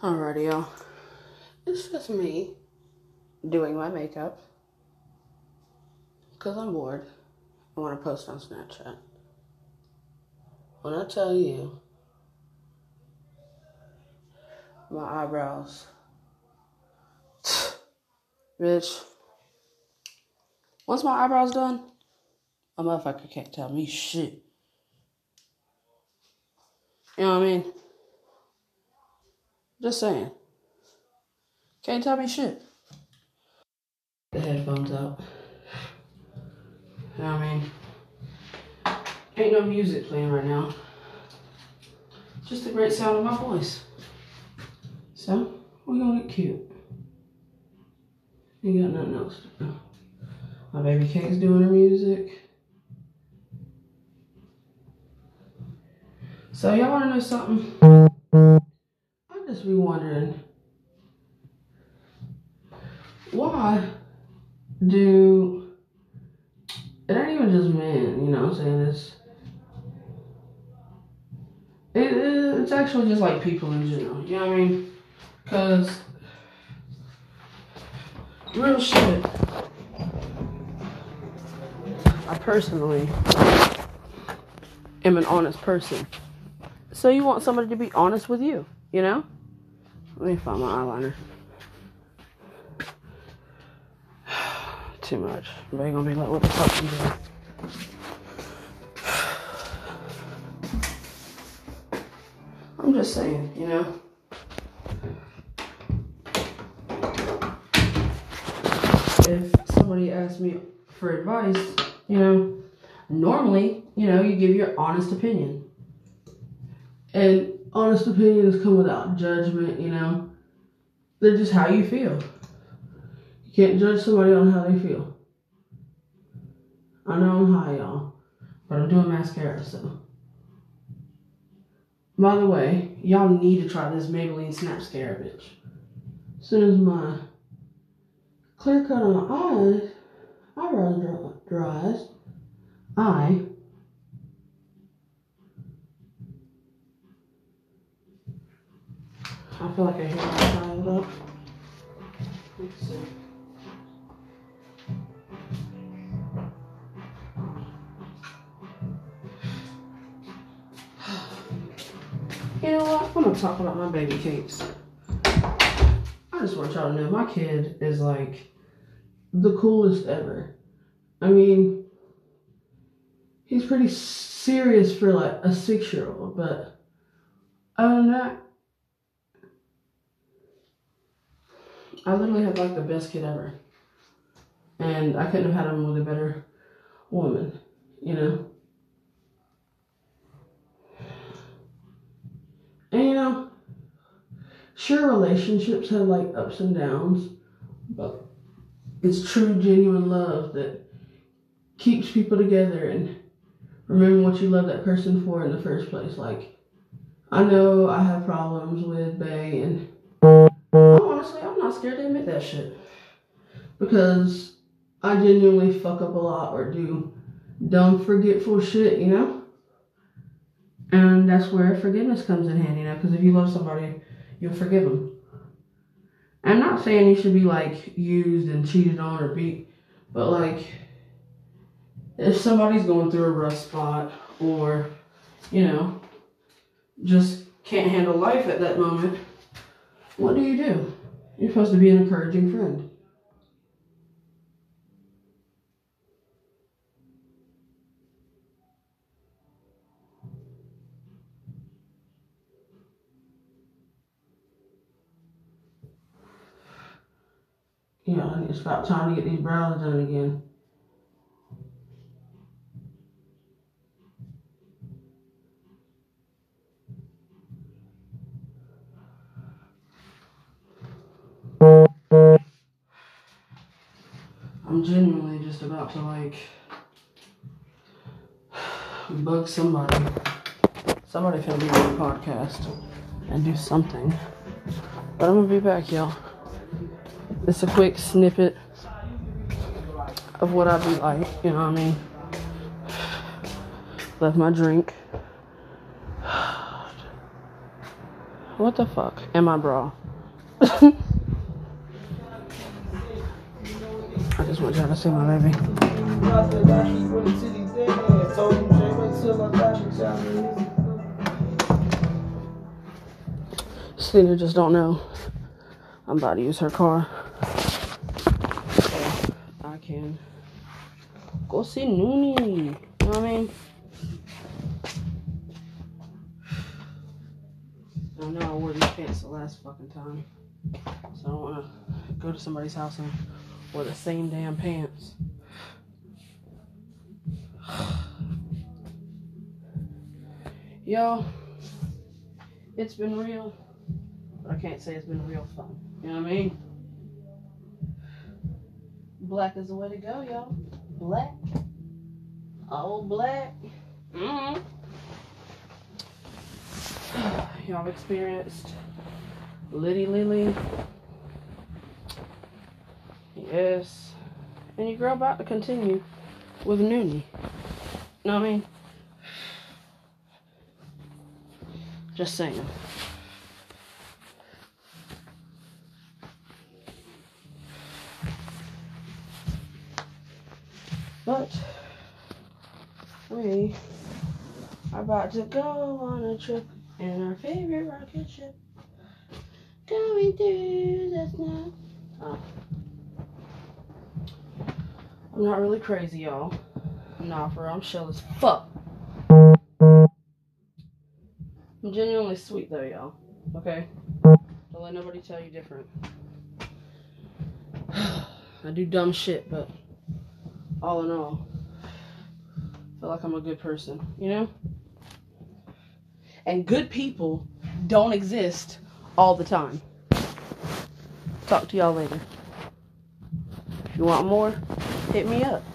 Alrighty, y'all. It's just me doing my makeup because I'm bored. I want to post on Snapchat. When I tell you my eyebrows, bitch, once my eyebrows done, a motherfucker can't tell me shit. You know what I mean? Just saying. Can't tell me shit. The headphones out. I mean? Ain't no music playing right now. Just the great sound of my voice. So, we're gonna get cute. Ain't got nothing else to do. My baby Kate's doing her music. So y'all wanna know something? Just be wondering why do it ain't even just men, you know what I'm saying? It's it, it's actually just like people in general, you know what I mean? Because real shit, I personally am an honest person. So you want somebody to be honest with you, you know? Let me find my eyeliner. Too much. They gonna be like, what the fuck you doing? I'm just saying, you know. If somebody asks me for advice, you know, normally, you know, you give your honest opinion. And honest opinions come without judgment, you know. They're just how you feel. You can't judge somebody on how they feel. I know I'm high, y'all, but I'm doing mascara, so. By the way, y'all need to try this Maybelline Snapscara, bitch. As soon as my clear cut on my eyes, eyebrows dries, I I feel like I hear my child up. You know what? I'm gonna talk about my baby cakes. I just want y'all to know my kid is like the coolest ever. I mean, he's pretty serious for like a six year old, but other than that, I literally had like the best kid ever. And I couldn't have had him with a better woman, you know? And you know, sure, relationships have like ups and downs, but it's true, genuine love that keeps people together and remembering what you love that person for in the first place. Like, I know I have problems with Bay and honestly, I'm not scared to admit that shit. Because I genuinely fuck up a lot or do dumb, forgetful shit, you know? And that's where forgiveness comes in handy, you know? Because if you love somebody, you'll forgive them. I'm not saying you should be like used and cheated on or beat, but like if somebody's going through a rough spot or, you know, just can't handle life at that moment, what do you do? You're supposed to be an encouraging friend. Yeah, I need to stop to get these brows done again. About to like bug somebody. Somebody finna be on the podcast and do something. But I'm gonna be back, y'all. It's a quick snippet of what I'd be like, you know what I mean? Left my drink. What the fuck? And my bra. Just to see my baby. Selena just don't know. I'm about to use her car. So I can go see Noonie. You know what I mean? I know I wore these pants the last fucking time. So I don't want to go to somebody's house and wear the same damn pants. Yo, it's been real. But I can't say it's been real fun. You know what I mean? Black is the way to go, y'all. Black. All black. Mm-hmm. Y'all experienced Liddy Lily. And your girl about to continue with Noonie. Know what I mean? Just saying. But we are about to go on a trip in our favorite rocket ship. Going through the snow. Oh. I'm not really crazy, y'all. Nah, for real, I'm chill as fuck. I'm genuinely sweet though, y'all. Okay? Don't let nobody tell you different. I do dumb shit, but all in all, I feel like I'm a good person, you know? And good people don't exist all the time. Talk to y'all later. If you want more, hit me up.